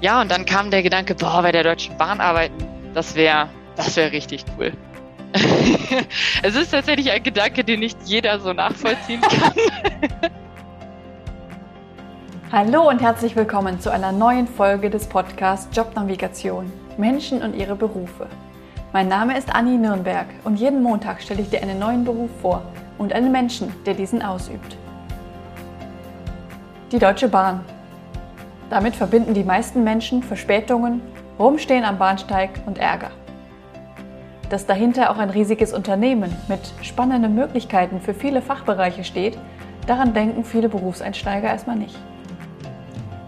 Ja, und dann kam der Gedanke, boah, bei der Deutschen Bahn arbeiten, das wäre das wäre richtig cool. es ist tatsächlich ein Gedanke, den nicht jeder so nachvollziehen kann. Hallo und herzlich willkommen zu einer neuen Folge des Podcasts Jobnavigation Menschen und ihre Berufe. Mein Name ist Anni Nürnberg und jeden Montag stelle ich dir einen neuen Beruf vor und einen Menschen, der diesen ausübt. Die Deutsche Bahn. Damit verbinden die meisten Menschen Verspätungen, Rumstehen am Bahnsteig und Ärger. Dass dahinter auch ein riesiges Unternehmen mit spannenden Möglichkeiten für viele Fachbereiche steht, daran denken viele Berufseinsteiger erstmal nicht.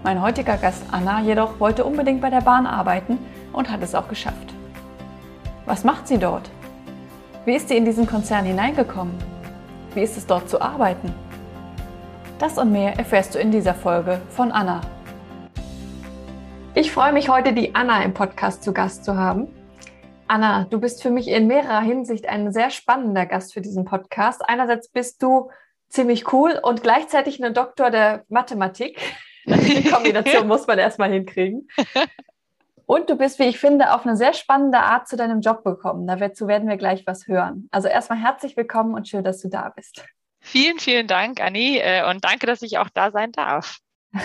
Mein heutiger Gast Anna jedoch wollte unbedingt bei der Bahn arbeiten und hat es auch geschafft. Was macht sie dort? Wie ist sie in diesen Konzern hineingekommen? Wie ist es dort zu arbeiten? Das und mehr erfährst du in dieser Folge von Anna. Ich freue mich heute, die Anna im Podcast zu Gast zu haben. Anna, du bist für mich in mehrerer Hinsicht ein sehr spannender Gast für diesen Podcast. Einerseits bist du ziemlich cool und gleichzeitig ein Doktor der Mathematik. Die Kombination muss man erstmal hinkriegen. Und du bist, wie ich finde, auf eine sehr spannende Art zu deinem Job gekommen. Dazu werden wir gleich was hören. Also erstmal herzlich willkommen und schön, dass du da bist. Vielen, vielen Dank, Anni, äh, und danke, dass ich auch da sein darf.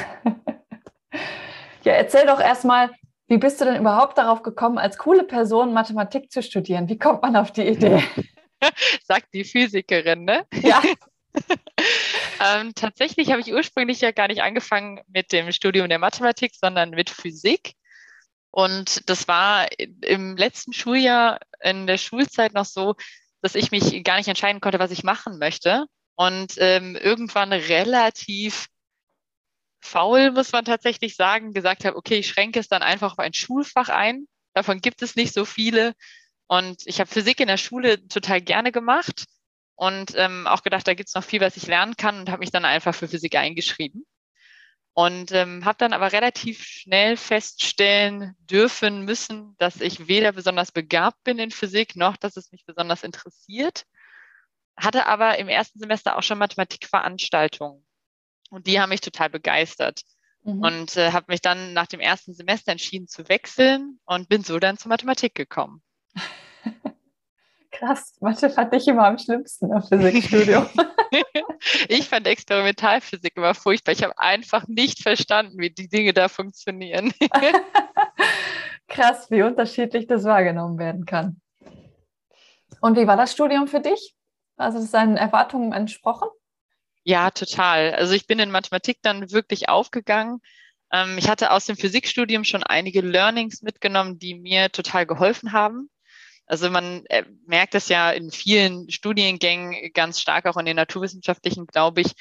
ja, erzähl doch erstmal, wie bist du denn überhaupt darauf gekommen, als coole Person Mathematik zu studieren? Wie kommt man auf die Idee? Sagt die Physikerin, ne? Ja. ähm, tatsächlich habe ich ursprünglich ja gar nicht angefangen mit dem Studium der Mathematik, sondern mit Physik. Und das war im letzten Schuljahr in der Schulzeit noch so, dass ich mich gar nicht entscheiden konnte, was ich machen möchte. Und ähm, irgendwann relativ faul, muss man tatsächlich sagen, gesagt habe, okay, ich schränke es dann einfach auf ein Schulfach ein. Davon gibt es nicht so viele. Und ich habe Physik in der Schule total gerne gemacht und ähm, auch gedacht, da gibt es noch viel, was ich lernen kann und habe mich dann einfach für Physik eingeschrieben. Und ähm, habe dann aber relativ schnell feststellen dürfen müssen, dass ich weder besonders begabt bin in Physik, noch dass es mich besonders interessiert. Hatte aber im ersten Semester auch schon Mathematikveranstaltungen. Und die haben mich total begeistert. Mhm. Und äh, habe mich dann nach dem ersten Semester entschieden zu wechseln und bin so dann zur Mathematik gekommen. Krass, Mathe fand ich immer am schlimmsten im Physikstudium. ich fand Experimentalphysik immer furchtbar. Ich habe einfach nicht verstanden, wie die Dinge da funktionieren. Krass, wie unterschiedlich das wahrgenommen werden kann. Und wie war das Studium für dich? Also, das deinen Erwartungen entsprochen? Ja, total. Also ich bin in Mathematik dann wirklich aufgegangen. Ähm, ich hatte aus dem Physikstudium schon einige Learnings mitgenommen, die mir total geholfen haben. Also man äh, merkt es ja in vielen Studiengängen ganz stark, auch in den naturwissenschaftlichen, glaube ich,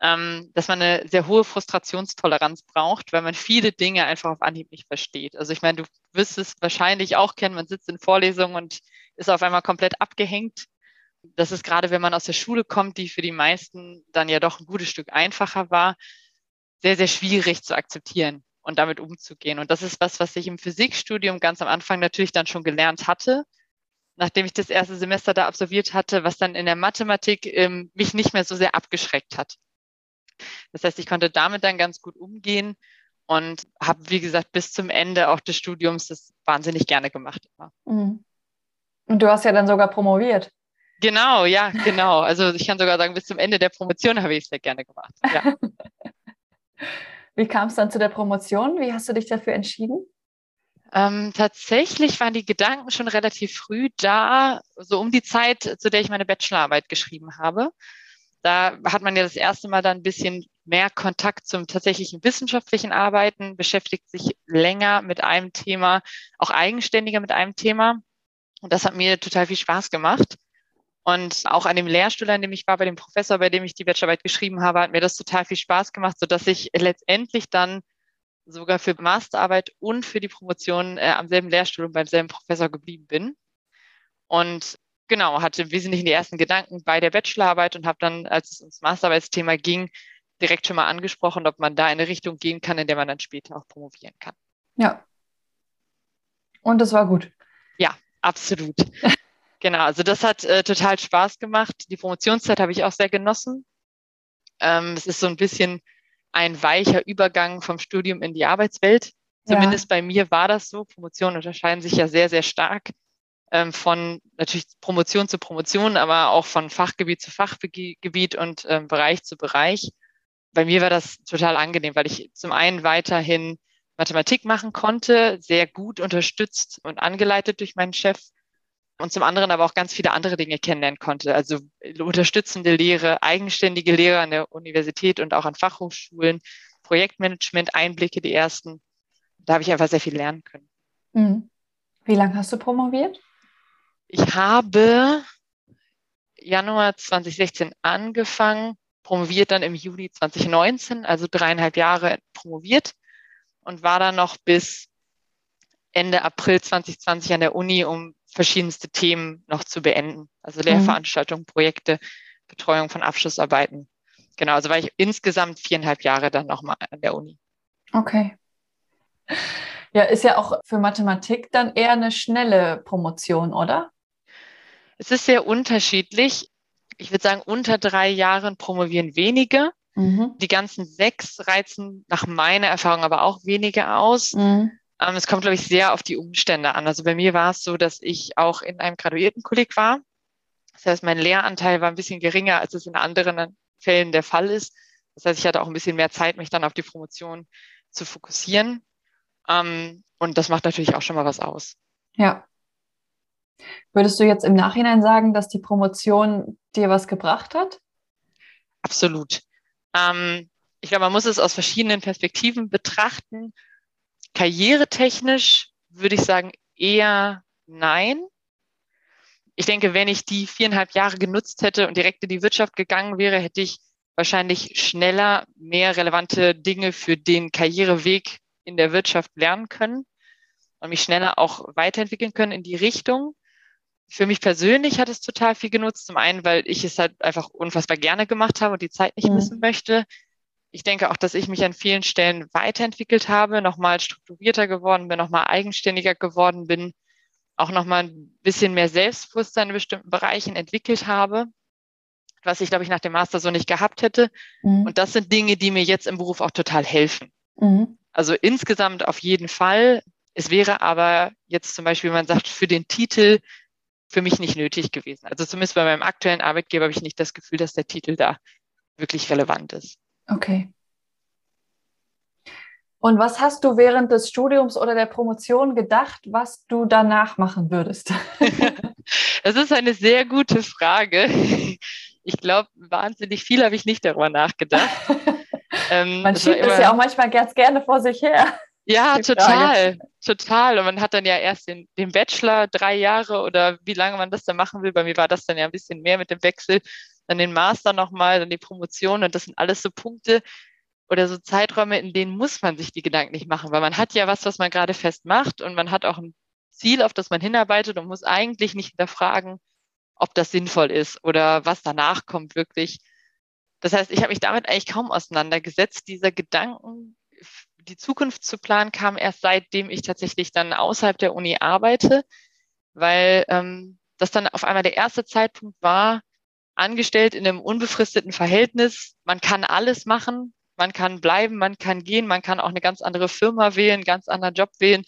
ähm, dass man eine sehr hohe Frustrationstoleranz braucht, weil man viele Dinge einfach auf Anhieb nicht versteht. Also ich meine, du wirst es wahrscheinlich auch kennen, man sitzt in Vorlesungen und ist auf einmal komplett abgehängt das ist gerade, wenn man aus der Schule kommt, die für die meisten dann ja doch ein gutes Stück einfacher war, sehr, sehr schwierig zu akzeptieren und damit umzugehen. Und das ist was, was ich im Physikstudium ganz am Anfang natürlich dann schon gelernt hatte, nachdem ich das erste Semester da absolviert hatte, was dann in der Mathematik ähm, mich nicht mehr so sehr abgeschreckt hat. Das heißt, ich konnte damit dann ganz gut umgehen und habe, wie gesagt, bis zum Ende auch des Studiums das wahnsinnig gerne gemacht. Mhm. Und du hast ja dann sogar promoviert. Genau, ja, genau. Also ich kann sogar sagen, bis zum Ende der Promotion habe ich es sehr gerne gemacht. Ja. Wie kam es dann zu der Promotion? Wie hast du dich dafür entschieden? Ähm, tatsächlich waren die Gedanken schon relativ früh da, so um die Zeit, zu der ich meine Bachelorarbeit geschrieben habe. Da hat man ja das erste Mal dann ein bisschen mehr Kontakt zum tatsächlichen wissenschaftlichen Arbeiten, beschäftigt sich länger mit einem Thema, auch eigenständiger mit einem Thema. Und das hat mir total viel Spaß gemacht. Und auch an dem Lehrstuhl, an dem ich war, bei dem Professor, bei dem ich die Bachelorarbeit geschrieben habe, hat mir das total viel Spaß gemacht, sodass ich letztendlich dann sogar für Masterarbeit und für die Promotion äh, am selben Lehrstuhl und beim selben Professor geblieben bin. Und genau, hatte im Wesentlichen die ersten Gedanken bei der Bachelorarbeit und habe dann, als es ums Masterarbeitsthema ging, direkt schon mal angesprochen, ob man da in eine Richtung gehen kann, in der man dann später auch promovieren kann. Ja. Und das war gut. Ja, absolut. Genau, also das hat äh, total Spaß gemacht. Die Promotionszeit habe ich auch sehr genossen. Ähm, es ist so ein bisschen ein weicher Übergang vom Studium in die Arbeitswelt, Zumindest ja. bei mir war das so. Promotionen unterscheiden sich ja sehr, sehr stark ähm, von natürlich Promotion zu Promotion, aber auch von Fachgebiet zu Fachgebiet und ähm, Bereich zu Bereich. Bei mir war das total angenehm, weil ich zum einen weiterhin Mathematik machen konnte, sehr gut unterstützt und angeleitet durch meinen Chef und zum anderen aber auch ganz viele andere Dinge kennenlernen konnte. Also unterstützende Lehre, eigenständige Lehre an der Universität und auch an Fachhochschulen, Projektmanagement, Einblicke, die ersten. Da habe ich einfach sehr viel lernen können. Mhm. Wie lange hast du promoviert? Ich habe Januar 2016 angefangen, promoviert dann im Juli 2019, also dreieinhalb Jahre promoviert und war dann noch bis Ende April 2020 an der Uni, um verschiedenste Themen noch zu beenden. Also Lehrveranstaltungen, Projekte, Betreuung von Abschlussarbeiten. Genau, also war ich insgesamt viereinhalb Jahre dann nochmal an der Uni. Okay. Ja, ist ja auch für Mathematik dann eher eine schnelle Promotion, oder? Es ist sehr unterschiedlich. Ich würde sagen, unter drei Jahren promovieren wenige. Mhm. Die ganzen sechs reizen nach meiner Erfahrung aber auch weniger aus. Mhm. Ähm, es kommt, glaube ich, sehr auf die Umstände an. Also bei mir war es so, dass ich auch in einem Graduiertenkolleg war. Das heißt, mein Lehranteil war ein bisschen geringer, als es in anderen Fällen der Fall ist. Das heißt, ich hatte auch ein bisschen mehr Zeit, mich dann auf die Promotion zu fokussieren. Ähm, und das macht natürlich auch schon mal was aus. Ja. Würdest du jetzt im Nachhinein sagen, dass die Promotion dir was gebracht hat? Absolut. Ähm, ich glaube, man muss es aus verschiedenen Perspektiven betrachten. Karrieretechnisch würde ich sagen eher nein. Ich denke, wenn ich die viereinhalb Jahre genutzt hätte und direkt in die Wirtschaft gegangen wäre, hätte ich wahrscheinlich schneller mehr relevante Dinge für den Karriereweg in der Wirtschaft lernen können und mich schneller auch weiterentwickeln können in die Richtung. Für mich persönlich hat es total viel genutzt. Zum einen, weil ich es halt einfach unfassbar gerne gemacht habe und die Zeit nicht mhm. missen möchte ich denke auch, dass ich mich an vielen Stellen weiterentwickelt habe, nochmal strukturierter geworden bin, nochmal eigenständiger geworden bin, auch nochmal ein bisschen mehr Selbstbewusstsein in bestimmten Bereichen entwickelt habe, was ich, glaube ich, nach dem Master so nicht gehabt hätte. Mhm. Und das sind Dinge, die mir jetzt im Beruf auch total helfen. Mhm. Also insgesamt auf jeden Fall. Es wäre aber jetzt zum Beispiel, man sagt, für den Titel für mich nicht nötig gewesen. Also zumindest bei meinem aktuellen Arbeitgeber habe ich nicht das Gefühl, dass der Titel da wirklich relevant ist. Okay. Und was hast du während des Studiums oder der Promotion gedacht, was du danach machen würdest? das ist eine sehr gute Frage. Ich glaube, wahnsinnig viel habe ich nicht darüber nachgedacht. Ähm, man schiebt es ja auch manchmal ganz gerne vor sich her. Ja, total, total. Und man hat dann ja erst den, den Bachelor drei Jahre oder wie lange man das dann machen will. Bei mir war das dann ja ein bisschen mehr mit dem Wechsel dann den Master nochmal, dann die Promotion und das sind alles so Punkte oder so Zeiträume, in denen muss man sich die Gedanken nicht machen, weil man hat ja was, was man gerade fest macht und man hat auch ein Ziel, auf das man hinarbeitet und muss eigentlich nicht hinterfragen, ob das sinnvoll ist oder was danach kommt wirklich. Das heißt, ich habe mich damit eigentlich kaum auseinandergesetzt. Dieser Gedanken, die Zukunft zu planen, kam erst seitdem ich tatsächlich dann außerhalb der Uni arbeite, weil ähm, das dann auf einmal der erste Zeitpunkt war, angestellt in einem unbefristeten Verhältnis. Man kann alles machen. Man kann bleiben, man kann gehen, man kann auch eine ganz andere Firma wählen, einen ganz anderen Job wählen.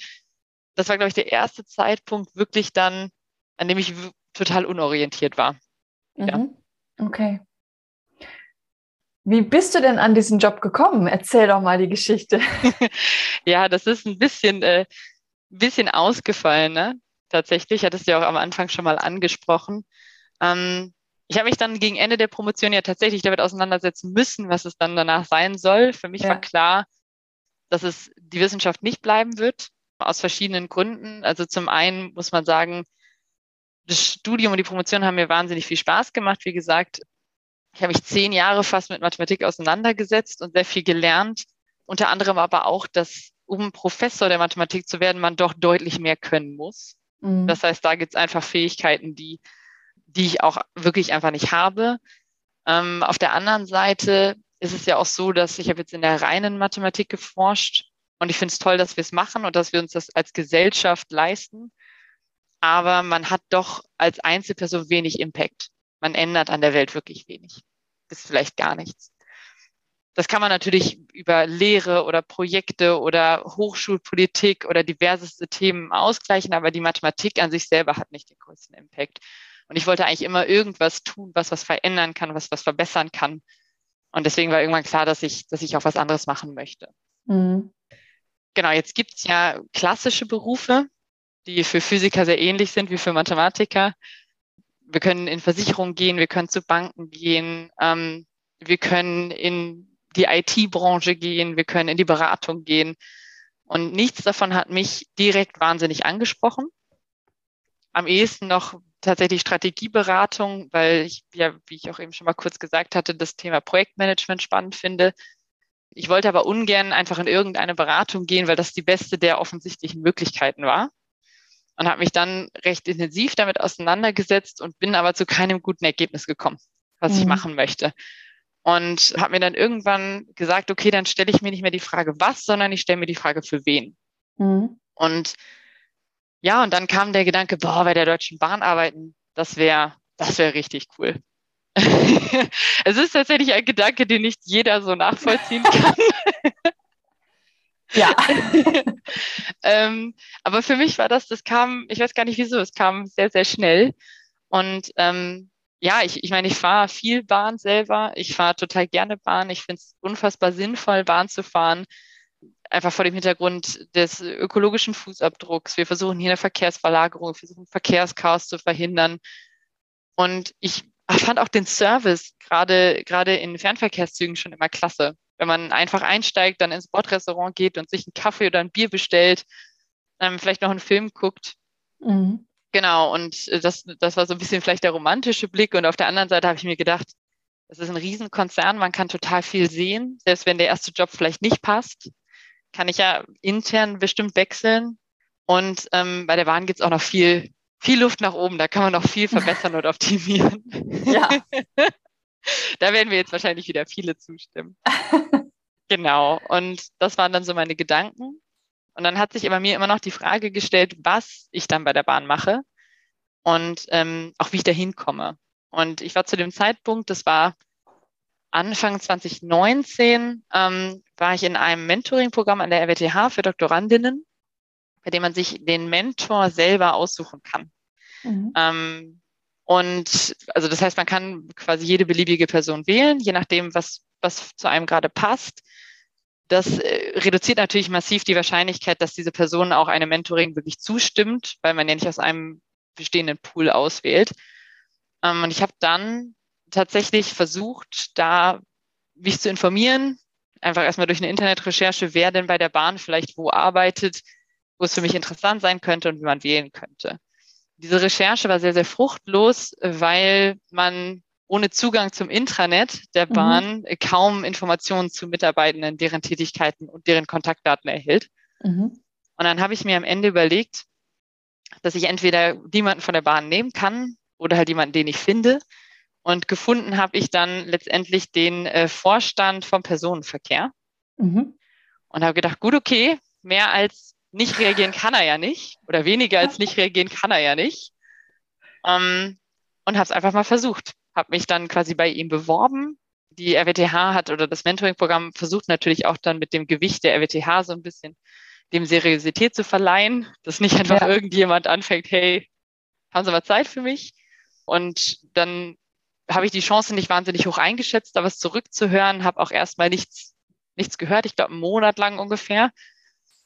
Das war, glaube ich, der erste Zeitpunkt wirklich dann, an dem ich total unorientiert war. Mhm. Ja. Okay. Wie bist du denn an diesen Job gekommen? Erzähl doch mal die Geschichte. ja, das ist ein bisschen, äh, bisschen ausgefallen, ne? Tatsächlich, hattest du ja auch am Anfang schon mal angesprochen. Ähm, ich habe mich dann gegen Ende der Promotion ja tatsächlich damit auseinandersetzen müssen, was es dann danach sein soll. Für mich ja. war klar, dass es die Wissenschaft nicht bleiben wird, aus verschiedenen Gründen. Also zum einen muss man sagen, das Studium und die Promotion haben mir wahnsinnig viel Spaß gemacht. Wie gesagt, ich habe mich zehn Jahre fast mit Mathematik auseinandergesetzt und sehr viel gelernt. Unter anderem aber auch, dass um Professor der Mathematik zu werden, man doch deutlich mehr können muss. Mhm. Das heißt, da gibt es einfach Fähigkeiten, die die ich auch wirklich einfach nicht habe. Ähm, auf der anderen Seite ist es ja auch so, dass ich habe jetzt in der reinen Mathematik geforscht und ich finde es toll, dass wir es machen und dass wir uns das als Gesellschaft leisten. Aber man hat doch als Einzelperson wenig Impact. Man ändert an der Welt wirklich wenig. Ist vielleicht gar nichts. das kann man natürlich über Lehre oder Projekte oder Hochschulpolitik oder diverseste Themen ausgleichen, aber die Mathematik an sich selber hat nicht den größten Impact. Und ich wollte eigentlich immer irgendwas tun, was was verändern kann, was was verbessern kann. Und deswegen war irgendwann klar, dass ich, dass ich auch was anderes machen möchte. Mhm. Genau, jetzt gibt's ja klassische Berufe, die für Physiker sehr ähnlich sind wie für Mathematiker. Wir können in Versicherungen gehen, wir können zu Banken gehen, ähm, wir können in die IT-Branche gehen, wir können in die Beratung gehen. Und nichts davon hat mich direkt wahnsinnig angesprochen. Am ehesten noch tatsächlich Strategieberatung, weil ich, ja, wie ich auch eben schon mal kurz gesagt hatte, das Thema Projektmanagement spannend finde. Ich wollte aber ungern einfach in irgendeine Beratung gehen, weil das die beste der offensichtlichen Möglichkeiten war. Und habe mich dann recht intensiv damit auseinandergesetzt und bin aber zu keinem guten Ergebnis gekommen, was mhm. ich machen möchte und habe mir dann irgendwann gesagt, okay, dann stelle ich mir nicht mehr die Frage, was, sondern ich stelle mir die Frage, für wen. Mhm. Und ja, und dann kam der Gedanke, boah, bei der Deutschen Bahn arbeiten, das wäre, das wäre richtig cool. es ist tatsächlich ein Gedanke, den nicht jeder so nachvollziehen kann. ja. ähm, aber für mich war das, das kam, ich weiß gar nicht wieso, es kam sehr, sehr schnell. Und ähm, ja, ich, ich meine, ich fahre viel Bahn selber. Ich fahre total gerne Bahn. Ich finde es unfassbar sinnvoll, Bahn zu fahren. Einfach vor dem Hintergrund des ökologischen Fußabdrucks. Wir versuchen hier eine Verkehrsverlagerung, wir versuchen Verkehrschaos zu verhindern. Und ich fand auch den Service gerade, gerade in Fernverkehrszügen schon immer klasse. Wenn man einfach einsteigt, dann ins Bordrestaurant geht und sich einen Kaffee oder ein Bier bestellt, ähm, vielleicht noch einen Film guckt. Mhm. Genau, und das, das war so ein bisschen vielleicht der romantische Blick. Und auf der anderen Seite habe ich mir gedacht, es ist ein Riesenkonzern, man kann total viel sehen. Selbst wenn der erste Job vielleicht nicht passt, kann ich ja intern bestimmt wechseln. Und ähm, bei der Bahn gibt es auch noch viel, viel Luft nach oben. Da kann man noch viel verbessern und optimieren. Ja. da werden wir jetzt wahrscheinlich wieder viele zustimmen. genau. Und das waren dann so meine Gedanken. Und dann hat sich bei mir immer noch die Frage gestellt, was ich dann bei der Bahn mache und ähm, auch wie ich da hinkomme. Und ich war zu dem Zeitpunkt, das war Anfang 2019, ähm, war ich in einem Mentoring-Programm an der RWTH für Doktorandinnen, bei dem man sich den Mentor selber aussuchen kann. Mhm. Ähm, und also das heißt, man kann quasi jede beliebige Person wählen, je nachdem, was, was zu einem gerade passt. Das äh, reduziert natürlich massiv die Wahrscheinlichkeit, dass diese Person auch einem Mentoring wirklich zustimmt, weil man ja nicht aus einem bestehenden Pool auswählt. Ähm, und ich habe dann tatsächlich versucht, da mich zu informieren, einfach erstmal durch eine Internetrecherche, wer denn bei der Bahn vielleicht wo arbeitet, wo es für mich interessant sein könnte und wie man wählen könnte. Diese Recherche war sehr, sehr fruchtlos, weil man ohne Zugang zum Intranet der mhm. Bahn mhm. kaum Informationen zu Mitarbeitenden, deren Tätigkeiten und deren Kontaktdaten erhält. Mhm. Und dann habe ich mir am Ende überlegt, dass ich entweder niemanden von der Bahn nehmen kann oder halt jemanden, den ich finde. Und gefunden habe ich dann letztendlich den äh, Vorstand vom Personenverkehr. Mhm. Und habe gedacht, gut, okay, mehr als nicht reagieren kann er ja nicht oder weniger als nicht reagieren kann er ja nicht. Ähm, und habe es einfach mal versucht habe mich dann quasi bei ihm beworben. Die RWTH hat oder das Mentoring-Programm versucht natürlich auch dann mit dem Gewicht der RWTH so ein bisschen dem Seriosität zu verleihen, dass nicht einfach ja. irgendjemand anfängt, hey, haben Sie mal Zeit für mich? Und dann habe ich die Chance nicht wahnsinnig hoch eingeschätzt, da was zurückzuhören, habe auch erstmal nichts, nichts gehört, ich glaube einen Monat lang ungefähr.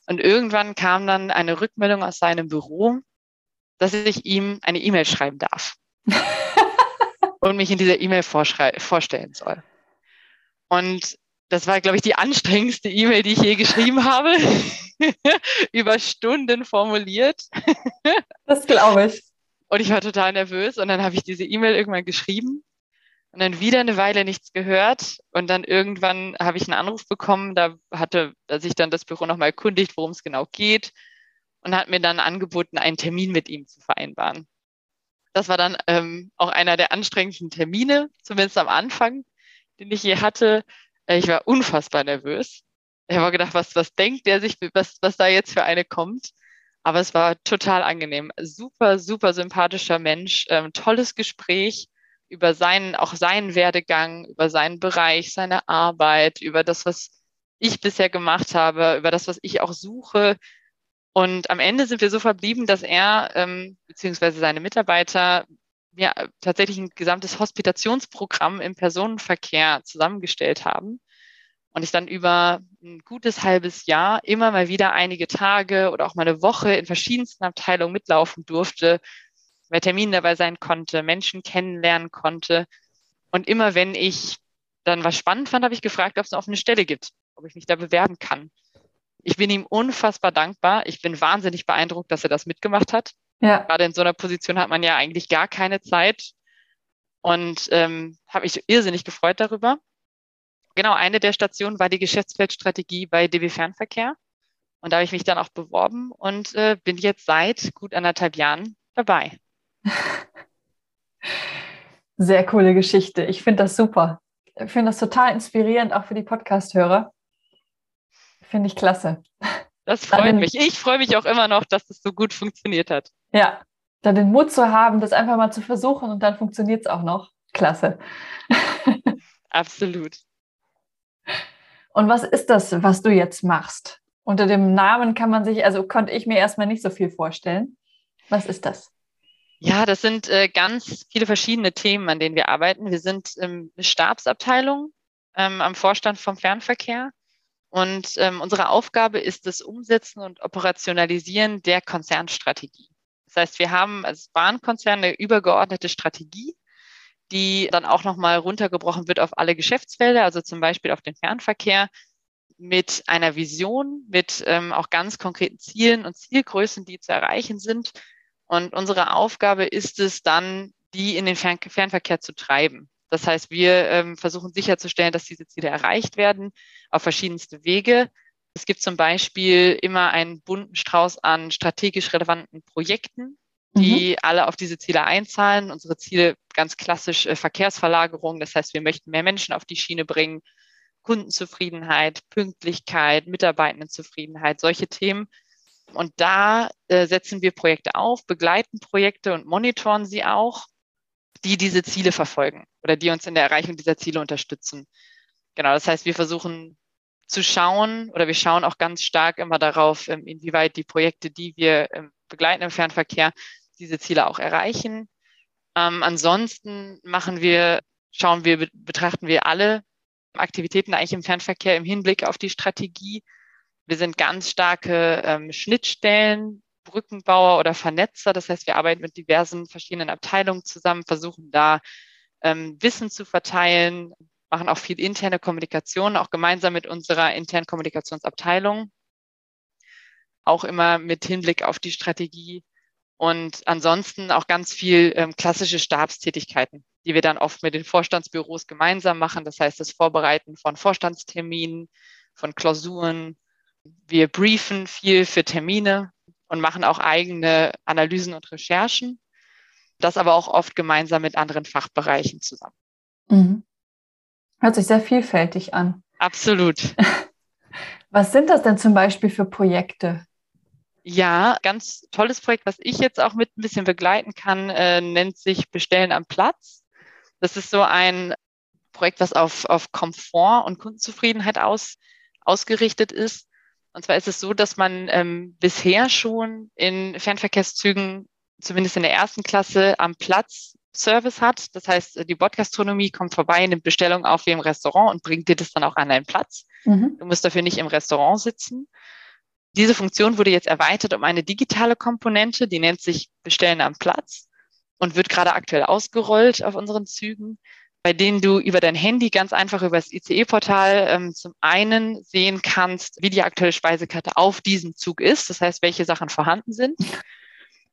Und irgendwann kam dann eine Rückmeldung aus seinem Büro, dass ich ihm eine E-Mail schreiben darf. und mich in dieser E-Mail vorstellen soll. Und das war, glaube ich, die anstrengendste E-Mail, die ich je geschrieben habe. Über Stunden formuliert. das glaube ich. Und ich war total nervös. Und dann habe ich diese E-Mail irgendwann geschrieben und dann wieder eine Weile nichts gehört. Und dann irgendwann habe ich einen Anruf bekommen. Da hatte sich dann das Büro nochmal erkundigt, worum es genau geht. Und hat mir dann angeboten, einen Termin mit ihm zu vereinbaren. Das war dann ähm, auch einer der anstrengendsten Termine, zumindest am Anfang, den ich je hatte. Äh, ich war unfassbar nervös. Ich habe gedacht, was, was denkt der sich, was, was da jetzt für eine kommt? Aber es war total angenehm. Super, super sympathischer Mensch, ähm, tolles Gespräch. Über seinen, auch seinen Werdegang, über seinen Bereich, seine Arbeit, über das, was ich bisher gemacht habe, über das, was ich auch suche. Und am Ende sind wir so verblieben, dass er ähm, beziehungsweise seine Mitarbeiter mir tatsächlich ein gesamtes Hospitationsprogramm im Personenverkehr zusammengestellt haben. Und ich dann über ein gutes halbes Jahr immer mal wieder einige Tage oder auch mal eine Woche in verschiedensten Abteilungen mitlaufen durfte, bei Terminen dabei sein konnte, Menschen kennenlernen konnte. Und immer wenn ich dann was spannend fand, habe ich gefragt, ob es eine offene Stelle gibt, ob ich mich da bewerben kann. Ich bin ihm unfassbar dankbar. Ich bin wahnsinnig beeindruckt, dass er das mitgemacht hat. Ja. Gerade in so einer Position hat man ja eigentlich gar keine Zeit. Und ähm, habe mich irrsinnig gefreut darüber. Genau, eine der Stationen war die Geschäftsfeldstrategie bei DB Fernverkehr. Und da habe ich mich dann auch beworben und äh, bin jetzt seit gut anderthalb Jahren dabei. Sehr coole Geschichte. Ich finde das super. Ich finde das total inspirierend, auch für die Podcast-Hörer. Finde ich klasse. Das freut den, mich. Ich freue mich auch immer noch, dass das so gut funktioniert hat. Ja, dann den Mut zu haben, das einfach mal zu versuchen und dann funktioniert es auch noch. Klasse. Absolut. Und was ist das, was du jetzt machst? Unter dem Namen kann man sich, also konnte ich mir erstmal nicht so viel vorstellen. Was ist das? Ja, das sind äh, ganz viele verschiedene Themen, an denen wir arbeiten. Wir sind ähm, eine Stabsabteilung ähm, am Vorstand vom Fernverkehr. Und ähm, unsere Aufgabe ist das Umsetzen und Operationalisieren der Konzernstrategie. Das heißt, wir haben als Bahnkonzern eine übergeordnete Strategie, die dann auch nochmal runtergebrochen wird auf alle Geschäftsfelder, also zum Beispiel auf den Fernverkehr mit einer Vision, mit ähm, auch ganz konkreten Zielen und Zielgrößen, die zu erreichen sind und unsere Aufgabe ist es dann, die in den Fern Fernverkehr zu treiben. Das heißt, wir ähm, versuchen sicherzustellen, dass diese Ziele erreicht werden auf verschiedenste Wege. Es gibt zum Beispiel immer einen bunten Strauß an strategisch relevanten Projekten, die mhm. alle auf diese Ziele einzahlen. Unsere Ziele ganz klassisch äh, Verkehrsverlagerung. Das heißt, wir möchten mehr Menschen auf die Schiene bringen, Kundenzufriedenheit, Pünktlichkeit, Mitarbeitendenzufriedenheit, solche Themen. Und da äh, setzen wir Projekte auf, begleiten Projekte und monitoren sie auch, die diese Ziele verfolgen oder die uns in der Erreichung dieser Ziele unterstützen. Genau, das heißt, wir versuchen zu schauen oder wir schauen auch ganz stark immer darauf, ähm, inwieweit die Projekte, die wir ähm, begleiten im Fernverkehr, diese Ziele auch erreichen. Ähm, ansonsten machen wir, schauen wir, betrachten wir alle Aktivitäten eigentlich im Fernverkehr im Hinblick auf die Strategie wir sind ganz starke ähm, Schnittstellen, Brückenbauer oder Vernetzer. Das heißt, wir arbeiten mit diversen verschiedenen Abteilungen zusammen, versuchen da ähm, Wissen zu verteilen, machen auch viel interne Kommunikation, auch gemeinsam mit unserer internen Kommunikationsabteilung. Auch immer mit Hinblick auf die Strategie. Und ansonsten auch ganz viel ähm, klassische Stabstätigkeiten, die wir dann oft mit den Vorstandsbüros gemeinsam machen. Das heißt, das Vorbereiten von Vorstandsterminen, von Klausuren, wir briefen viel für Termine und machen auch eigene Analysen und Recherchen. Das aber auch oft gemeinsam mit anderen Fachbereichen zusammen. Mhm. Hört sich sehr vielfältig an. Absolut. Was sind das denn zum Beispiel für Projekte? Ja, ganz tolles Projekt, was ich jetzt auch mit ein bisschen begleiten kann, äh, nennt sich Bestellen am Platz. Das ist so ein Projekt, was auf, auf Komfort und Kundenzufriedenheit aus, ausgerichtet ist. Und zwar ist es so, dass man ähm, bisher schon in Fernverkehrszügen, zumindest in der ersten Klasse, am Platz Service hat. Das heißt, die Bordgastronomie kommt vorbei, nimmt Bestellung auf wie im Restaurant und bringt dir das dann auch an deinen Platz. Mhm. Du musst dafür nicht im Restaurant sitzen. Diese Funktion wurde jetzt erweitert um eine digitale Komponente, die nennt sich Bestellen am Platz und wird gerade aktuell ausgerollt auf unseren Zügen bei denen du über dein Handy ganz einfach über das ICE-Portal ähm, zum einen sehen kannst, wie die aktuelle Speisekarte auf diesem Zug ist, das heißt, welche Sachen vorhanden sind.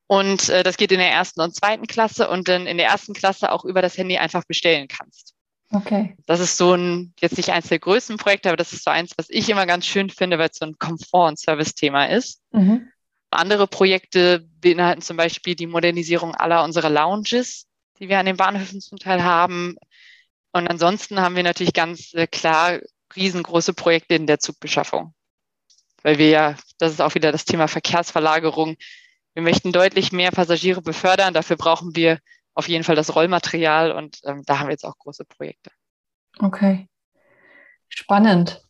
Und äh, das geht in der ersten und zweiten Klasse und dann in der ersten Klasse auch über das Handy einfach bestellen kannst. Okay. Das ist so ein, jetzt nicht eins der größten Projekte, aber das ist so eins, was ich immer ganz schön finde, weil es so ein Komfort- und Service-Thema ist. Mhm. Andere Projekte beinhalten zum Beispiel die Modernisierung aller unserer Lounges, die wir an den Bahnhöfen zum Teil haben, und ansonsten haben wir natürlich ganz äh, klar riesengroße Projekte in der Zugbeschaffung. Weil wir ja, das ist auch wieder das Thema Verkehrsverlagerung. Wir möchten deutlich mehr Passagiere befördern. Dafür brauchen wir auf jeden Fall das Rollmaterial und ähm, da haben wir jetzt auch große Projekte. Okay. Spannend.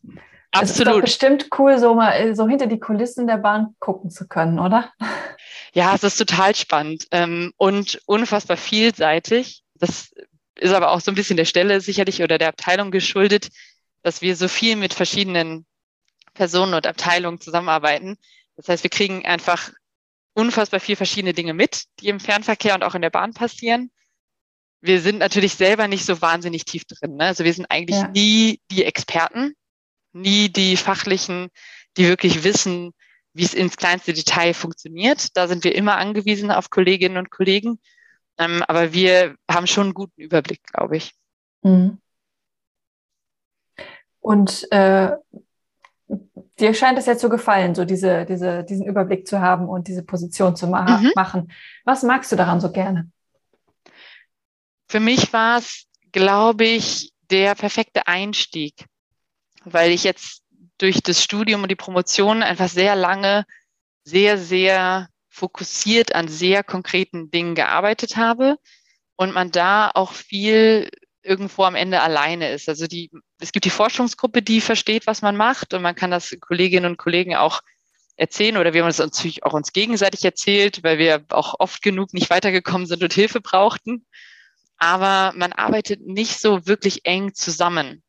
Absolut. Es ist doch bestimmt cool, so mal äh, so hinter die Kulissen der Bahn gucken zu können, oder? Ja, es ist total spannend ähm, und unfassbar vielseitig. Das ist aber auch so ein bisschen der Stelle sicherlich oder der Abteilung geschuldet, dass wir so viel mit verschiedenen Personen und Abteilungen zusammenarbeiten. Das heißt, wir kriegen einfach unfassbar viel verschiedene Dinge mit, die im Fernverkehr und auch in der Bahn passieren. Wir sind natürlich selber nicht so wahnsinnig tief drin. Ne? Also wir sind eigentlich ja. nie die Experten, nie die Fachlichen, die wirklich wissen, wie es ins kleinste Detail funktioniert. Da sind wir immer angewiesen auf Kolleginnen und Kollegen. Ähm, aber wir haben schon einen guten Überblick, glaube ich. Mhm. Und äh, dir scheint es ja zu gefallen, so diese, diese, diesen Überblick zu haben und diese Position zu ma mhm. machen. Was magst du daran so gerne? Für mich war es, glaube ich, der perfekte Einstieg, weil ich jetzt durch das Studium und die Promotion einfach sehr lange, sehr, sehr fokussiert an sehr konkreten Dingen gearbeitet habe und man da auch viel irgendwo am Ende alleine ist. Also die, es gibt die Forschungsgruppe, die versteht, was man macht und man kann das Kolleginnen und Kollegen auch erzählen oder wir haben es natürlich auch uns gegenseitig erzählt, weil wir auch oft genug nicht weitergekommen sind und Hilfe brauchten. Aber man arbeitet nicht so wirklich eng zusammen,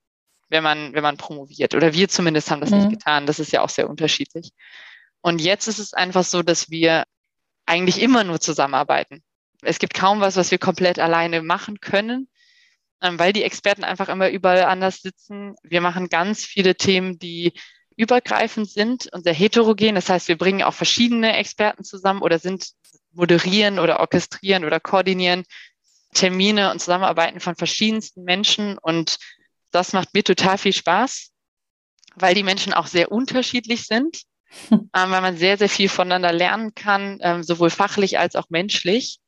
wenn man, wenn man promoviert. Oder wir zumindest haben das mhm. nicht getan. Das ist ja auch sehr unterschiedlich. Und jetzt ist es einfach so, dass wir eigentlich immer nur zusammenarbeiten. Es gibt kaum was, was wir komplett alleine machen können. Ähm, weil die Experten einfach immer überall anders sitzen. Wir machen ganz viele Themen, die übergreifend sind und sehr heterogen. Das heißt, wir bringen auch verschiedene Experten zusammen oder sind moderieren oder orchestrieren oder koordinieren Termine und Zusammenarbeiten von verschiedensten Menschen. Und das macht mir total viel Spaß, weil die Menschen auch sehr unterschiedlich sind, ähm, weil man sehr, sehr viel voneinander lernen kann, ähm, sowohl fachlich als auch menschlich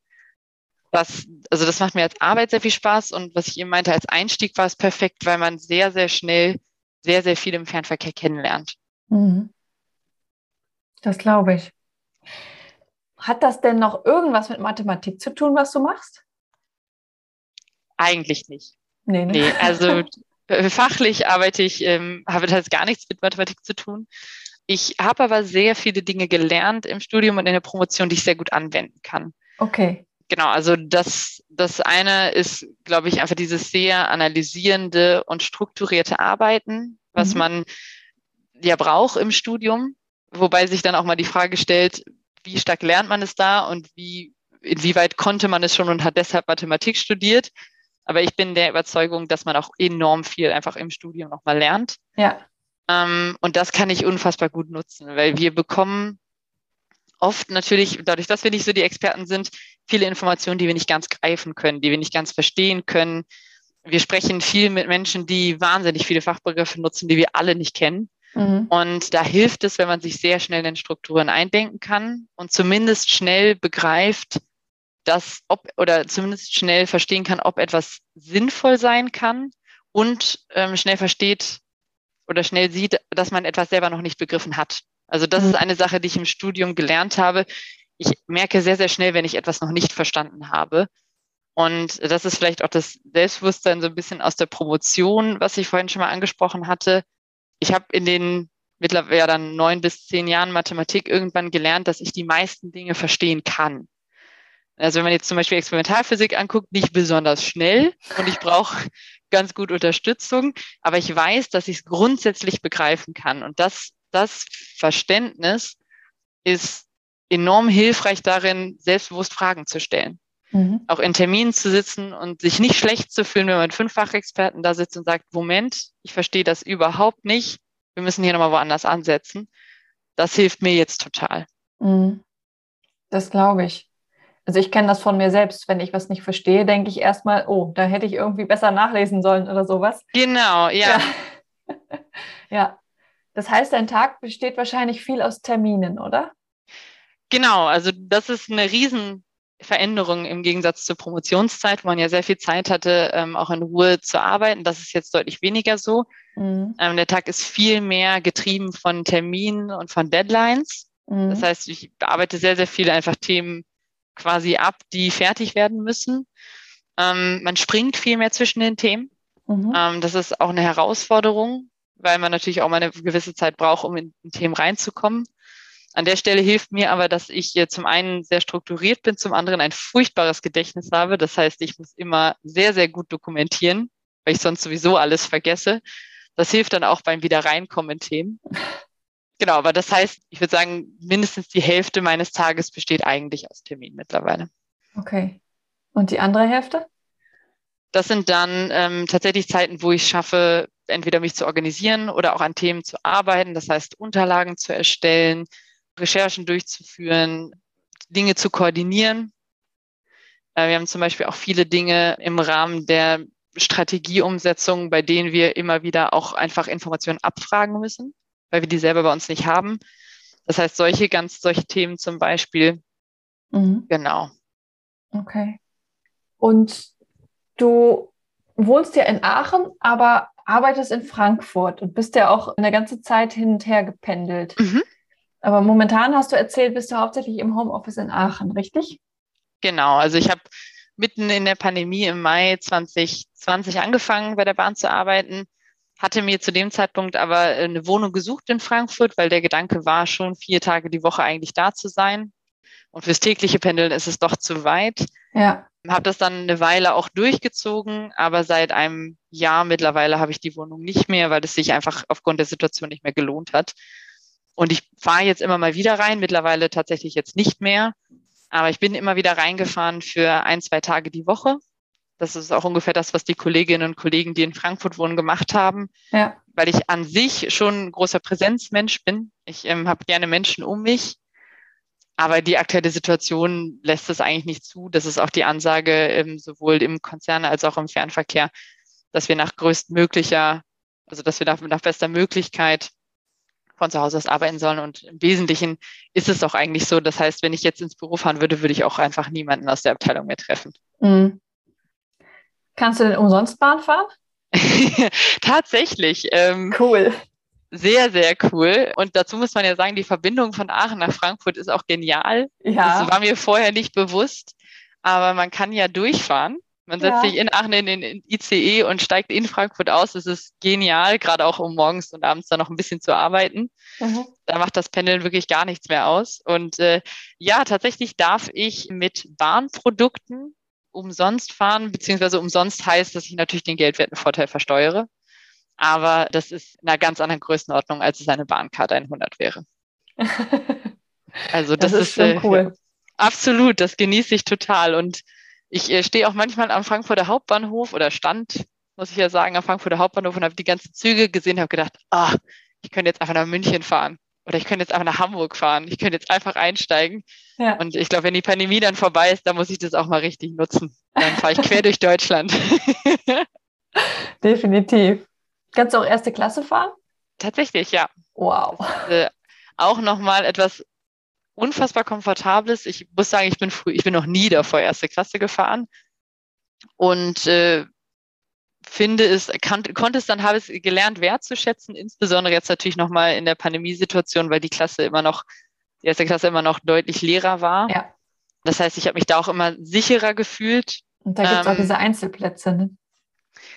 was, also das macht mir als Arbeit sehr viel Spaß und was ich eben meinte, als Einstieg war es perfekt, weil man sehr, sehr schnell sehr, sehr viel im Fernverkehr kennenlernt. Mhm. Das glaube ich. Hat das denn noch irgendwas mit Mathematik zu tun, was du machst? Eigentlich nicht. Nee, ne? nee also fachlich arbeite ich, ähm, habe das gar nichts mit Mathematik zu tun. Ich habe aber sehr viele Dinge gelernt im Studium und in der Promotion, die ich sehr gut anwenden kann. Okay genau, also das, das eine ist, glaube ich, einfach dieses sehr analysierende und strukturierte Arbeiten, was mhm. man ja braucht im Studium, wobei sich dann auch mal die Frage stellt, wie stark lernt man es da und wie, inwieweit konnte man es schon und hat deshalb Mathematik studiert. Aber ich bin der Überzeugung, dass man auch enorm viel einfach im Studium nochmal lernt. Ja. Ähm, und das kann ich unfassbar gut nutzen, weil wir bekommen oft natürlich, dadurch, dass wir nicht so die Experten sind, viele Informationen, die wir nicht ganz greifen können, die wir nicht ganz verstehen können. Wir sprechen viel mit Menschen, die wahnsinnig viele Fachbegriffe nutzen, die wir alle nicht kennen. Mhm. Und da hilft es, wenn man sich sehr schnell in Strukturen eindenken kann und zumindest schnell begreift, dass ob oder zumindest schnell verstehen kann, ob etwas sinnvoll sein kann und ähm, schnell versteht oder schnell sieht, dass man etwas selber noch nicht begriffen hat. Also das mhm. ist eine Sache, die ich im Studium gelernt habe. Ich merke sehr, sehr schnell, wenn ich etwas noch nicht verstanden habe. Und das ist vielleicht auch das Selbstbewusstsein so ein bisschen aus der Promotion, was ich vorhin schon mal angesprochen hatte. Ich habe in den mittlerweile ja dann neun bis zehn Jahren Mathematik irgendwann gelernt, dass ich die meisten Dinge verstehen kann. Also wenn man jetzt zum Beispiel Experimentalphysik anguckt, nicht besonders schnell und ich brauche ganz gut Unterstützung, aber ich weiß, dass ich es grundsätzlich begreifen kann. Und das das Verständnis ist enorm hilfreich darin, selbstbewusst Fragen zu stellen. Mhm. Auch in Terminen zu sitzen und sich nicht schlecht zu fühlen, wenn man mit fünf Fachexperten da sitzt und sagt, Moment, ich verstehe das überhaupt nicht, wir müssen hier nochmal woanders ansetzen. Das hilft mir jetzt total. Mhm. Das glaube ich. Also ich kenne das von mir selbst. Wenn ich was nicht verstehe, denke ich erstmal, oh, da hätte ich irgendwie besser nachlesen sollen oder sowas. Genau, ja. Ja. ja. Das heißt, dein Tag besteht wahrscheinlich viel aus Terminen, oder? Genau, also das ist eine Riesenveränderung im Gegensatz zur Promotionszeit, wo man ja sehr viel Zeit hatte, ähm, auch in Ruhe zu arbeiten. Das ist jetzt deutlich weniger so. Mhm. Ähm, der Tag ist viel mehr getrieben von Terminen und von Deadlines. Mhm. Das heißt, ich arbeite sehr, sehr viele einfach Themen quasi ab, die fertig werden müssen. Ähm, man springt viel mehr zwischen den Themen. Mhm. Ähm, das ist auch eine Herausforderung, weil man natürlich auch mal eine gewisse Zeit braucht, um in, in Themen reinzukommen. An der Stelle hilft mir aber, dass ich zum einen sehr strukturiert bin, zum anderen ein furchtbares Gedächtnis habe. Das heißt, ich muss immer sehr, sehr gut dokumentieren, weil ich sonst sowieso alles vergesse. Das hilft dann auch beim Wiederreinkommen in Themen. Genau, aber das heißt, ich würde sagen, mindestens die Hälfte meines Tages besteht eigentlich aus Terminen mittlerweile. Okay. Und die andere Hälfte? Das sind dann ähm, tatsächlich Zeiten, wo ich schaffe, entweder mich zu organisieren oder auch an Themen zu arbeiten. Das heißt, Unterlagen zu erstellen, Recherchen durchzuführen, Dinge zu koordinieren. Äh, wir haben zum Beispiel auch viele Dinge im Rahmen der Strategieumsetzung, bei denen wir immer wieder auch einfach Informationen abfragen müssen weil wir die selber bei uns nicht haben. Das heißt, solche ganz, solche Themen zum Beispiel. Mhm. Genau. Okay. Und du wohnst ja in Aachen, aber arbeitest in Frankfurt und bist ja auch eine ganze Zeit hin und her gependelt. Mhm. Aber momentan hast du erzählt, bist du hauptsächlich im Homeoffice in Aachen, richtig? Genau, also ich habe mitten in der Pandemie im Mai 2020 angefangen, bei der Bahn zu arbeiten hatte mir zu dem Zeitpunkt aber eine Wohnung gesucht in Frankfurt, weil der Gedanke war, schon vier Tage die Woche eigentlich da zu sein. Und fürs tägliche Pendeln ist es doch zu weit. Ja. Habe das dann eine Weile auch durchgezogen, aber seit einem Jahr mittlerweile habe ich die Wohnung nicht mehr, weil es sich einfach aufgrund der Situation nicht mehr gelohnt hat. Und ich fahre jetzt immer mal wieder rein, mittlerweile tatsächlich jetzt nicht mehr. Aber ich bin immer wieder reingefahren für ein, zwei Tage die Woche das ist auch ungefähr das, was die Kolleginnen und Kollegen, die in Frankfurt wohnen, gemacht haben. Ja. Weil ich an sich schon ein großer Präsenzmensch bin. Ich ähm, habe gerne Menschen um mich. Aber die aktuelle Situation lässt es eigentlich nicht zu. Das ist auch die Ansage ähm, sowohl im Konzern als auch im Fernverkehr, dass wir nach größtmöglicher, also dass wir nach, nach bester Möglichkeit von zu Hause aus arbeiten sollen. Und im Wesentlichen ist es auch eigentlich so. Das heißt, wenn ich jetzt ins Büro fahren würde, würde ich auch einfach niemanden aus der Abteilung mehr treffen. Mhm. Kannst du denn umsonst Bahn fahren? Tatsächlich. Ähm, cool. Sehr, sehr cool. Und dazu muss man ja sagen, die Verbindung von Aachen nach Frankfurt ist auch genial. Ja. Das war mir vorher nicht bewusst. Aber man kann ja durchfahren. Man setzt ja. sich in Aachen in den ICE und steigt in Frankfurt aus. Das ist genial, gerade auch um morgens und abends dann noch ein bisschen zu arbeiten. Mhm. Da macht das Pendeln wirklich gar nichts mehr aus. Und äh, ja, tatsächlich darf ich mit Bahnprodukten umsonst fahren, beziehungsweise umsonst heißt, dass ich natürlich den Geldwertenvorteil versteuere. Aber das ist in einer ganz anderen Größenordnung, als es eine Bahnkarte 100 wäre. Also das, das ist, ist äh, cool. Absolut, das genieße ich total. Und ich äh, stehe auch manchmal am Frankfurter Hauptbahnhof oder stand, muss ich ja sagen, am Frankfurter Hauptbahnhof und habe die ganzen Züge gesehen, habe gedacht, ah, ich könnte jetzt einfach nach München fahren oder ich könnte jetzt einfach nach Hamburg fahren. Ich könnte jetzt einfach einsteigen. Ja. Und ich glaube, wenn die Pandemie dann vorbei ist, dann muss ich das auch mal richtig nutzen. Dann fahre ich quer durch Deutschland. Definitiv. Kannst du auch erste Klasse fahren? Tatsächlich, ja. Wow. Ist, äh, auch nochmal etwas unfassbar Komfortables. Ich muss sagen, ich bin früh, ich bin noch nie davor erste Klasse gefahren. Und äh, finde es, kann, konnte es dann, habe es gelernt wertzuschätzen, insbesondere jetzt natürlich nochmal in der Pandemiesituation, weil die Klasse immer noch, die erste Klasse immer noch deutlich leerer war. Ja. Das heißt, ich habe mich da auch immer sicherer gefühlt. Und da gibt es ähm, auch diese Einzelplätze, ne?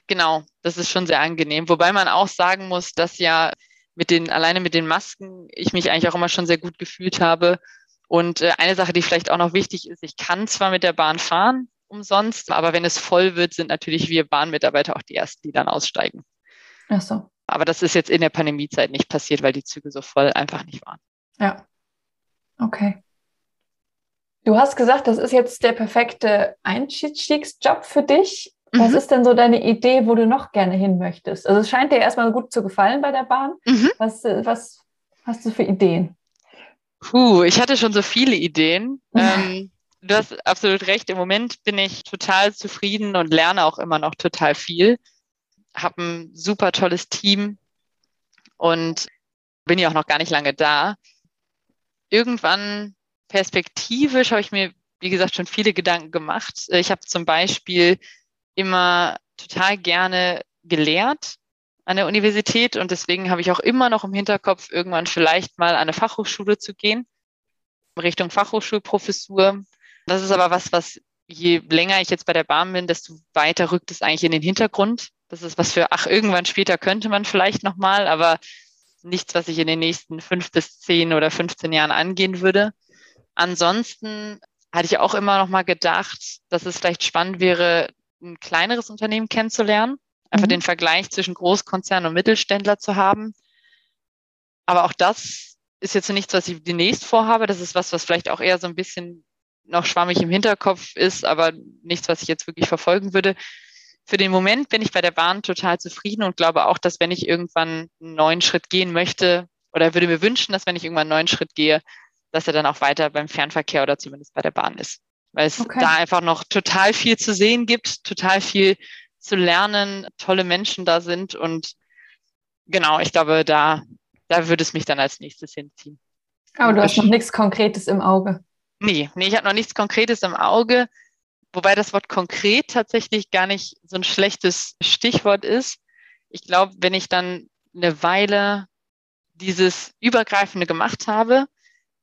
Genau, das ist schon sehr angenehm. Wobei man auch sagen muss, dass ja mit den, alleine mit den Masken, ich mich eigentlich auch immer schon sehr gut gefühlt habe. Und äh, eine Sache, die vielleicht auch noch wichtig ist, ich kann zwar mit der Bahn fahren, umsonst. Aber wenn es voll wird, sind natürlich wir Bahnmitarbeiter auch die Ersten, die dann aussteigen. Ach so. Aber das ist jetzt in der Pandemiezeit nicht passiert, weil die Züge so voll einfach nicht waren. Ja. Okay. Du hast gesagt, das ist jetzt der perfekte Einstiegsjob für dich. Was mhm. ist denn so deine Idee, wo du noch gerne hin möchtest? Also es scheint dir erstmal gut zu gefallen bei der Bahn. Mhm. Was, was hast du für Ideen? Puh, ich hatte schon so viele Ideen. ähm, du hast absolut recht. Im Moment bin ich total zufrieden und lerne auch immer noch total viel. Habe ein super tolles Team und bin ja auch noch gar nicht lange da. Irgendwann perspektivisch habe ich mir, wie gesagt, schon viele Gedanken gemacht. Ich habe zum Beispiel immer total gerne gelehrt an der Universität und deswegen habe ich auch immer noch im Hinterkopf, irgendwann vielleicht mal an eine Fachhochschule zu gehen, Richtung Fachhochschulprofessur Das ist aber was, was je länger ich jetzt bei der Bahn bin, desto weiter rückt es eigentlich in den Hintergrund. Das ist was für, ach, irgendwann später könnte man vielleicht nochmal, aber nichts, was ich in den nächsten fünf bis zehn oder 15 Jahren angehen würde. Ansonsten hatte ich auch immer noch mal gedacht, dass es vielleicht spannend wäre, ein kleineres Unternehmen kennenzulernen, einfach mhm. den Vergleich zwischen Großkonzern und Mittelständler zu haben. Aber auch das ist jetzt nichts, was ich demnächst vorhabe. Das ist was, was vielleicht auch eher so ein bisschen noch schwammig im Hinterkopf ist, aber nichts, was ich jetzt wirklich verfolgen würde. Für den Moment bin ich bei der Bahn total zufrieden und glaube auch, dass wenn ich irgendwann einen neuen Schritt gehen möchte oder würde mir wünschen, dass wenn ich irgendwann einen neuen Schritt gehe, dass er dann auch weiter beim Fernverkehr oder zumindest bei der Bahn ist. Weil es okay. da einfach noch total viel zu sehen gibt, total viel zu lernen, tolle Menschen da sind und genau, ich glaube, da, da würde es mich dann als nächstes hinziehen. Aber du hast noch nichts Konkretes im Auge. Nee, nee, ich habe noch nichts Konkretes im Auge, wobei das Wort konkret tatsächlich gar nicht so ein schlechtes Stichwort ist. Ich glaube, wenn ich dann eine Weile dieses Übergreifende gemacht habe,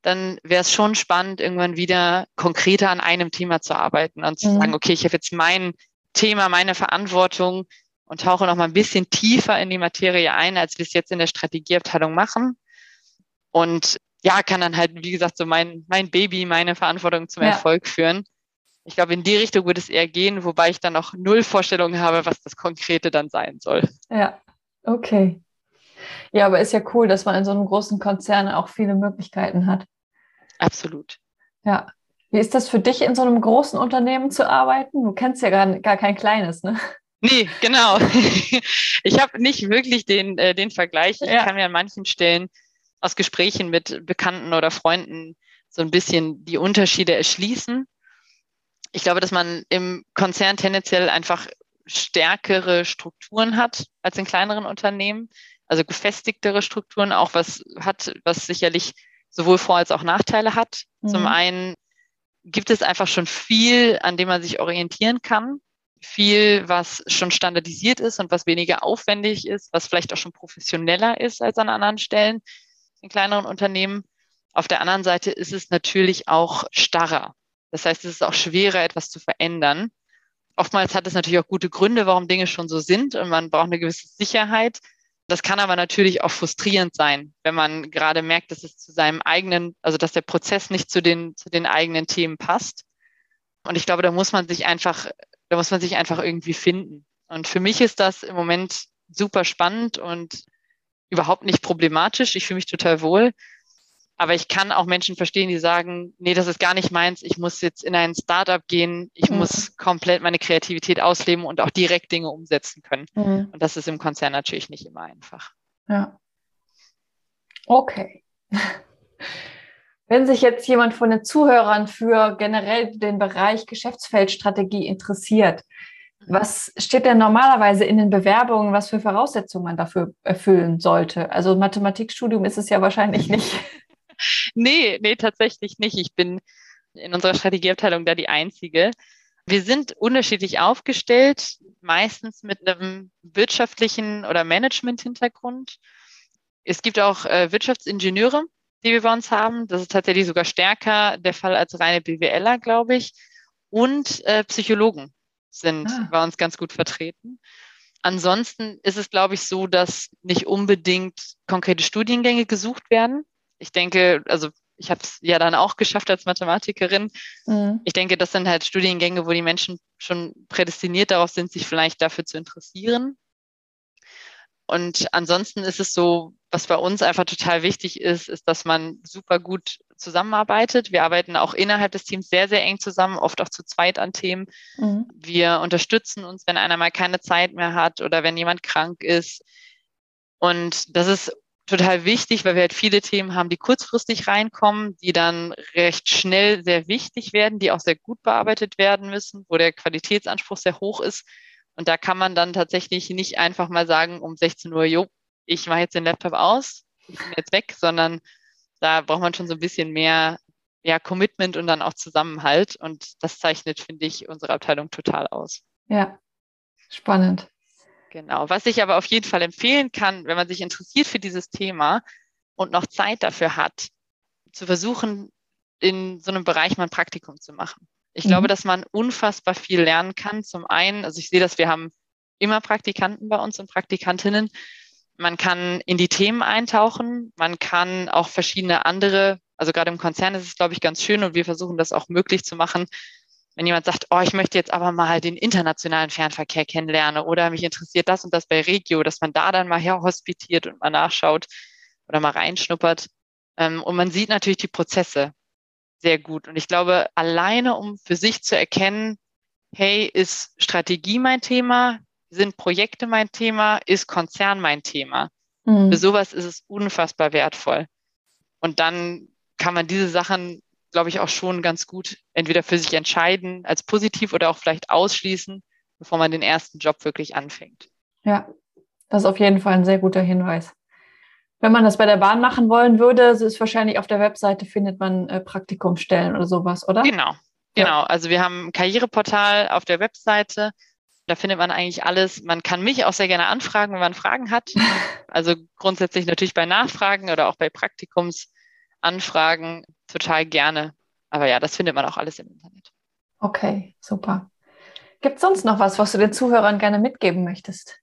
dann wäre es schon spannend, irgendwann wieder konkreter an einem Thema zu arbeiten und zu mhm. sagen, okay, ich habe jetzt mein Thema, meine Verantwortung und tauche noch mal ein bisschen tiefer in die Materie ein, als wir es jetzt in der Strategieabteilung machen. Und ja, kann dann halt, wie gesagt, so mein, mein Baby, meine Verantwortung zum ja. Erfolg führen. Ich glaube, in die Richtung würde es eher gehen, wobei ich dann auch null Vorstellungen habe, was das Konkrete dann sein soll. Ja, okay. Ja, aber ist ja cool, dass man in so einem großen Konzern auch viele Möglichkeiten hat. Absolut. Ja. Wie ist das für dich, in so einem großen Unternehmen zu arbeiten? Du kennst ja gar, gar kein kleines, ne? Nee, genau. Ich habe nicht wirklich den, äh, den Vergleich. Ich ja. kann mir an manchen Stellen aus Gesprächen mit Bekannten oder Freunden so ein bisschen die Unterschiede erschließen. Ich glaube, dass man im Konzern tendenziell einfach stärkere Strukturen hat als in kleineren Unternehmen, also gefestigtere Strukturen, auch was hat, was sicherlich sowohl Vor- als auch Nachteile hat. Mhm. Zum einen gibt es einfach schon viel, an dem man sich orientieren kann. Viel, was schon standardisiert ist und was weniger aufwendig ist, was vielleicht auch schon professioneller ist als an anderen Stellen in kleineren Unternehmen. Auf der anderen Seite ist es natürlich auch starrer. Das heißt, es ist auch schwerer, etwas zu verändern. Oftmals hat es natürlich auch gute Gründe, warum Dinge schon so sind und man braucht eine gewisse Sicherheit. Das kann aber natürlich auch frustrierend sein, wenn man gerade merkt, dass es zu seinem eigenen, also dass der Prozess nicht zu den, zu den eigenen Themen passt. Und ich glaube, da muss man sich einfach, da muss man sich einfach irgendwie finden. Und für mich ist das im Moment super spannend und überhaupt nicht problematisch. Ich fühle mich total wohl. Aber ich kann auch Menschen verstehen, die sagen, nee, das ist gar nicht meins. Ich muss jetzt in ein Startup gehen. Ich mhm. muss komplett meine Kreativität ausleben und auch direkt Dinge umsetzen können. Mhm. Und das ist im Konzern natürlich nicht immer einfach. Ja. Okay. Wenn sich jetzt jemand von den Zuhörern für generell den Bereich Geschäftsfeldstrategie interessiert, was steht denn normalerweise in den Bewerbungen, was für Voraussetzungen man dafür erfüllen sollte? Also Mathematikstudium ist es ja wahrscheinlich nicht. nee, nee, tatsächlich nicht. Ich bin in unserer Strategieabteilung da die Einzige. Wir sind unterschiedlich aufgestellt, meistens mit einem wirtschaftlichen oder Management-Hintergrund. Es gibt auch äh, Wirtschaftsingenieure, die wir bei uns haben. Das ist tatsächlich sogar stärker der Fall als reine BWLer, glaube ich. Und äh, Psychologen sind ah. bei uns ganz gut vertreten. Ansonsten ist es, glaube ich, so, dass nicht unbedingt konkrete Studiengänge gesucht werden. Ich denke, also ich habe es ja dann auch geschafft als Mathematikerin. Mhm. Ich denke, das sind halt Studiengänge, wo die Menschen schon prädestiniert darauf sind, sich vielleicht dafür zu interessieren. Und ansonsten ist es so, was bei uns einfach total wichtig ist, ist, dass man super gut zusammenarbeitet. Wir arbeiten auch innerhalb des Teams sehr, sehr eng zusammen, oft auch zu zweit an Themen. Mhm. Wir unterstützen uns, wenn einer mal keine Zeit mehr hat oder wenn jemand krank ist. Und das ist total wichtig, weil wir halt viele Themen haben, die kurzfristig reinkommen, die dann recht schnell sehr wichtig werden, die auch sehr gut bearbeitet werden müssen, wo der Qualitätsanspruch sehr hoch ist. Und da kann man dann tatsächlich nicht einfach mal sagen, um 16 Uhr, jo, ich mache jetzt den Laptop aus, ich bin jetzt weg, sondern da braucht man schon so ein bisschen mehr ja, Commitment und dann auch Zusammenhalt. Und das zeichnet, finde ich, unsere Abteilung total aus. Ja, spannend. Genau. Was ich aber auf jeden Fall empfehlen kann, wenn man sich interessiert für dieses Thema und noch Zeit dafür hat, zu versuchen, in so einem Bereich mal ein Praktikum zu machen. Ich mhm. glaube, dass man unfassbar viel lernen kann. Zum einen, also ich sehe, dass wir haben immer Praktikanten bei uns und Praktikantinnen. Man kann in die Themen eintauchen. Man kann auch verschiedene andere, also gerade im Konzern ist es, glaube ich, ganz schön und wir versuchen das auch möglich zu machen. Wenn jemand sagt, oh, ich möchte jetzt aber mal den internationalen Fernverkehr kennenlernen oder mich interessiert das und das bei Regio, dass man da dann mal herhospitiert und mal nachschaut oder mal reinschnuppert. Ähm, und man sieht natürlich die Prozesse sehr gut. Und ich glaube, alleine, um für sich zu erkennen, hey, ist Strategie mein Thema? Sind Projekte mein Thema? Ist Konzern mein Thema? Mhm. Für sowas ist es unfassbar wertvoll. Und dann kann man diese Sachen, glaube ich, auch schon ganz gut entweder für sich entscheiden, als positiv oder auch vielleicht ausschließen, bevor man den ersten Job wirklich anfängt. Ja, das ist auf jeden Fall ein sehr guter Hinweis. Wenn man das bei der Bahn machen wollen würde, so ist wahrscheinlich auf der Webseite findet man äh, Praktikumsstellen oder sowas, oder? Genau, genau. Ja. Also wir haben ein Karriereportal auf der Webseite. Da findet man eigentlich alles. Man kann mich auch sehr gerne anfragen, wenn man Fragen hat. Also grundsätzlich natürlich bei Nachfragen oder auch bei Praktikumsanfragen total gerne. Aber ja, das findet man auch alles im Internet. Okay, super. Gibt es sonst noch was, was du den Zuhörern gerne mitgeben möchtest?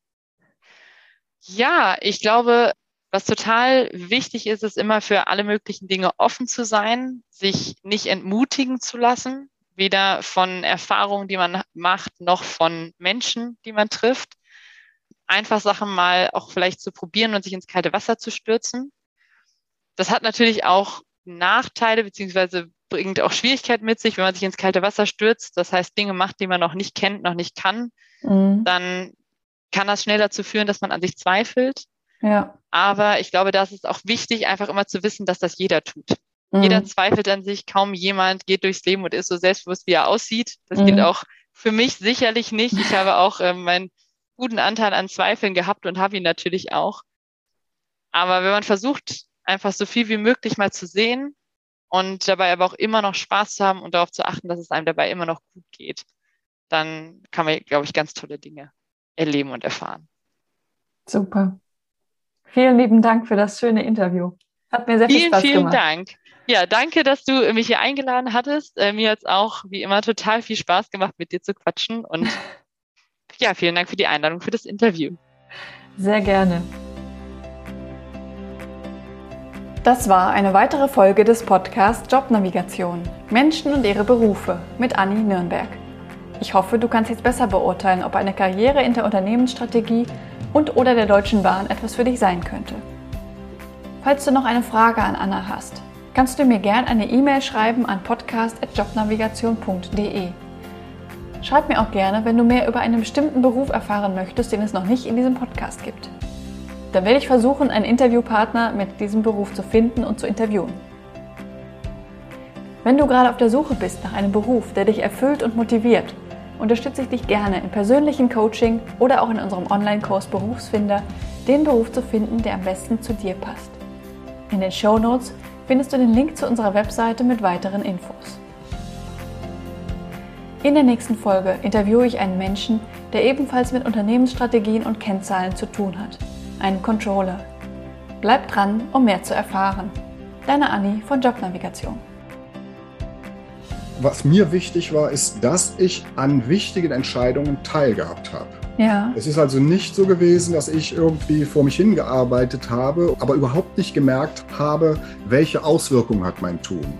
Ja, ich glaube, was total wichtig ist, ist immer für alle möglichen Dinge offen zu sein, sich nicht entmutigen zu lassen, weder von Erfahrungen, die man macht, noch von Menschen, die man trifft. Einfach Sachen mal auch vielleicht zu probieren und sich ins kalte Wasser zu stürzen. Das hat natürlich auch Nachteile, beziehungsweise bringt auch Schwierigkeiten mit sich, wenn man sich ins kalte Wasser stürzt. Das heißt, Dinge macht, die man noch nicht kennt, noch nicht kann, mhm. dann kann das schnell dazu führen, dass man an sich zweifelt. Ja. Aber ich glaube, da ist es auch wichtig, einfach immer zu wissen, dass das jeder tut. Mhm. Jeder zweifelt an sich, kaum jemand geht durchs Leben und ist so selbstbewusst, wie er aussieht. Das mhm. gilt auch für mich sicherlich nicht. Ich habe auch äh, meinen guten Anteil an Zweifeln gehabt und habe ihn natürlich auch. Aber wenn man versucht, einfach so viel wie möglich mal zu sehen und dabei aber auch immer noch Spaß zu haben und darauf zu achten, dass es einem dabei immer noch gut geht, dann kann man, glaube ich, ganz tolle Dinge erleben und erfahren. Super. Vielen lieben Dank für das schöne Interview. Hat mir sehr viel vielen, Spaß vielen gemacht. Vielen Dank. Ja, danke, dass du mich hier eingeladen hattest. Äh, mir hat es auch wie immer total viel Spaß gemacht, mit dir zu quatschen. Und ja, vielen Dank für die Einladung für das Interview. Sehr gerne. Das war eine weitere Folge des Podcasts Jobnavigation Menschen und ihre Berufe mit Anni Nürnberg. Ich hoffe, du kannst jetzt besser beurteilen, ob eine Karriere in der Unternehmensstrategie und oder der Deutschen Bahn etwas für dich sein könnte. Falls du noch eine Frage an Anna hast, kannst du mir gerne eine E-Mail schreiben an podcast.jobnavigation.de. Schreib mir auch gerne, wenn du mehr über einen bestimmten Beruf erfahren möchtest, den es noch nicht in diesem Podcast gibt. Dann werde ich versuchen, einen Interviewpartner mit diesem Beruf zu finden und zu interviewen. Wenn du gerade auf der Suche bist nach einem Beruf, der dich erfüllt und motiviert unterstütze ich dich gerne im persönlichen Coaching oder auch in unserem Online-Kurs Berufsfinder, den Beruf zu finden, der am besten zu dir passt. In den Show Notes findest du den Link zu unserer Webseite mit weiteren Infos. In der nächsten Folge interviewe ich einen Menschen, der ebenfalls mit Unternehmensstrategien und Kennzahlen zu tun hat, einen Controller. Bleib dran, um mehr zu erfahren. Deine Anni von Jobnavigation was mir wichtig war, ist, dass ich an wichtigen Entscheidungen teilgehabt habe. Ja. Es ist also nicht so gewesen, dass ich irgendwie vor mich hingearbeitet habe, aber überhaupt nicht gemerkt habe, welche Auswirkungen hat mein Tun.